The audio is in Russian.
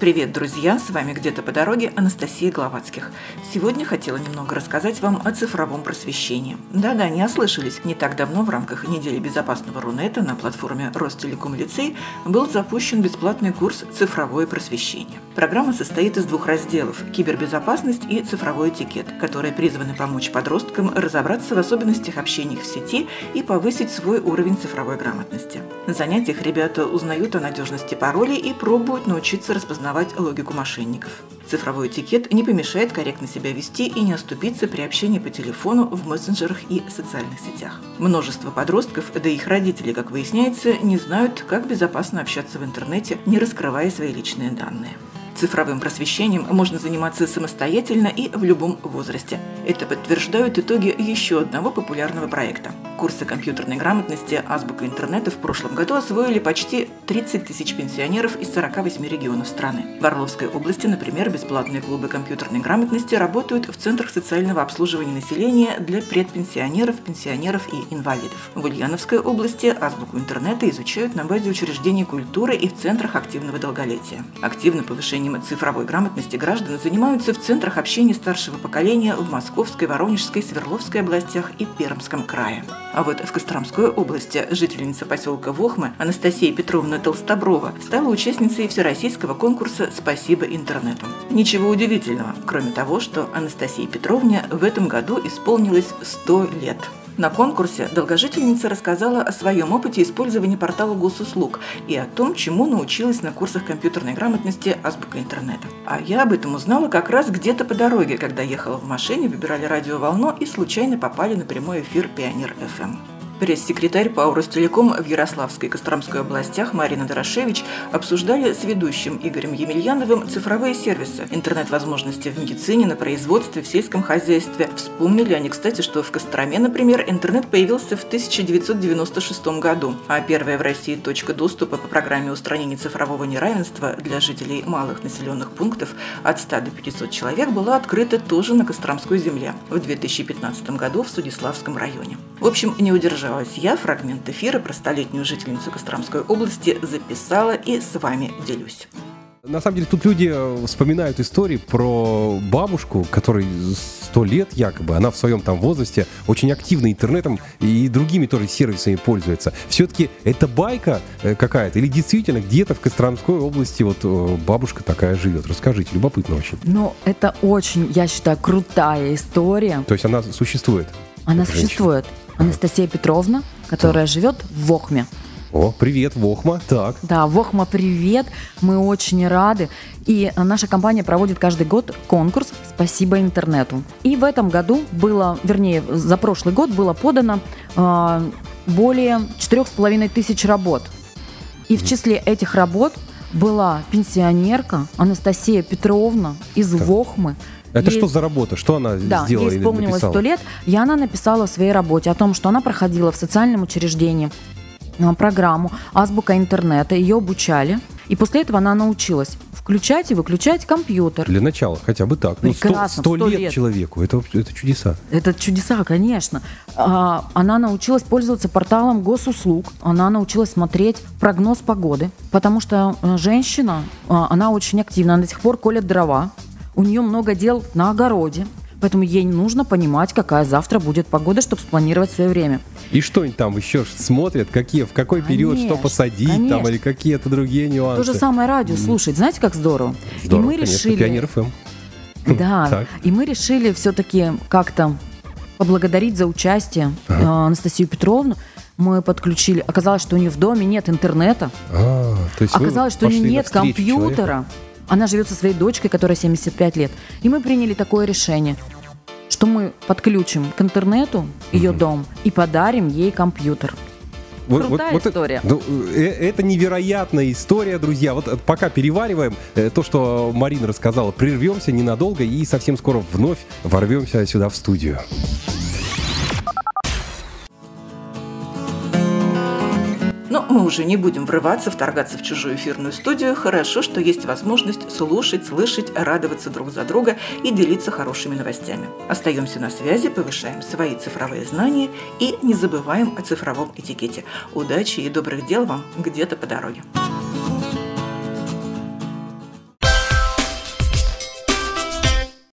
Привет, друзья! С вами «Где-то по дороге» Анастасия Гловацких. Сегодня хотела немного рассказать вам о цифровом просвещении. Да-да, не ослышались. Не так давно в рамках недели безопасного Рунета на платформе Ростелеком Лицей был запущен бесплатный курс «Цифровое просвещение». Программа состоит из двух разделов – кибербезопасность и цифровой этикет, которые призваны помочь подросткам разобраться в особенностях общения в сети и повысить свой уровень цифровой грамотности. На занятиях ребята узнают о надежности паролей и пробуют научиться распознавать логику мошенников. Цифровой этикет не помешает корректно себя вести и не оступиться при общении по телефону, в мессенджерах и социальных сетях. Множество подростков, да и их родители, как выясняется, не знают, как безопасно общаться в интернете, не раскрывая свои личные данные. Цифровым просвещением можно заниматься самостоятельно и в любом возрасте. Это подтверждают итоги еще одного популярного проекта. Курсы компьютерной грамотности «Азбука интернета» в прошлом году освоили почти 30 тысяч пенсионеров из 48 регионов страны. В Орловской области, например, бесплатные клубы компьютерной грамотности работают в центрах социального обслуживания населения для предпенсионеров, пенсионеров и инвалидов. В Ульяновской области азбуку интернета изучают на базе учреждений культуры и в центрах активного долголетия. Активно повышением цифровой грамотности граждан занимаются в центрах общения старшего поколения в Московской, Воронежской, Свердловской областях и Пермском крае. А вот в Костромской области жительница поселка Вохмы Анастасия Петровна Толстоброва стала участницей всероссийского конкурса «Спасибо интернету». Ничего удивительного, кроме того, что Анастасии Петровне в этом году исполнилось 100 лет. На конкурсе долгожительница рассказала о своем опыте использования портала госуслуг и о том, чему научилась на курсах компьютерной грамотности «Азбука интернета». А я об этом узнала как раз где-то по дороге, когда ехала в машине, выбирали радиоволну и случайно попали на прямой эфир «Пионер ФМ». Пресс-секретарь по Ростелеком в Ярославской и Костромской областях Марина Дорошевич обсуждали с ведущим Игорем Емельяновым цифровые сервисы, интернет-возможности в медицине, на производстве, в сельском хозяйстве. Вспомнили они, кстати, что в Костроме, например, интернет появился в 1996 году, а первая в России точка доступа по программе устранения цифрового неравенства для жителей малых населенных пунктов от 100 до 500 человек была открыта тоже на Костромской земле в 2015 году в Судиславском районе. В общем, не удержалась удержалась я, фрагмент эфира про столетнюю жительницу Костромской области записала и с вами делюсь. На самом деле тут люди э, вспоминают истории про бабушку, которой сто лет якобы, она в своем там возрасте очень активно интернетом и другими тоже сервисами пользуется. Все-таки это байка э, какая-то или действительно где-то в Костромской области вот э, бабушка такая живет? Расскажите, любопытно очень. Ну, это очень, я считаю, крутая история. То есть она существует? Она существует. Анастасия Петровна, которая живет в Вохме. О, привет, Вохма. Так. Да, Вохма, привет. Мы очень рады. И наша компания проводит каждый год конкурс «Спасибо интернету». И в этом году было, вернее, за прошлый год было подано э, более четырех с половиной тысяч работ. И в числе этих работ была пенсионерка Анастасия Петровна из так. Вохмы, это ей... что за работа? Что она да, сделала? Ей исполнилось сто лет, и она написала в своей работе о том, что она проходила в социальном учреждении э, программу «Азбука интернета», ее обучали, и после этого она научилась включать и выключать компьютер. Для начала, хотя бы так. Ну, Прекрасно, ну, 100, 100 лет, лет человеку, это, это чудеса. Это чудеса, конечно. А, она научилась пользоваться порталом госуслуг, она научилась смотреть прогноз погоды, потому что э, женщина, э, она очень активна, она до сих пор колет дрова, у нее много дел на огороде, поэтому ей нужно понимать, какая завтра будет погода, чтобы спланировать свое время. И что они там еще смотрят, какие, в какой конечно, период что посадить конечно. там или какие-то другие нюансы. То же самое радио слушать, знаете, как здорово. здорово и мы конечно, решили. Пионер ФМ. Да. И мы решили все-таки как-то поблагодарить за участие ага. Э, Анастасию Петровну. Мы подключили. Оказалось, что у нее в доме нет интернета. А, то есть Оказалось, что у нее нет компьютера. Человека. Она живет со своей дочкой, которая 75 лет. И мы приняли такое решение, что мы подключим к интернету ее дом и подарим ей компьютер. Вот, Крутая вот, история. Ну, э, это невероятная история, друзья. Вот пока перевариваем э, то, что Марина рассказала, прервемся ненадолго и совсем скоро вновь ворвемся сюда в студию. Мы уже не будем врываться, вторгаться в чужую эфирную студию. Хорошо, что есть возможность слушать, слышать, радоваться друг за друга и делиться хорошими новостями. Остаемся на связи, повышаем свои цифровые знания и не забываем о цифровом этикете. Удачи и добрых дел вам где-то по дороге.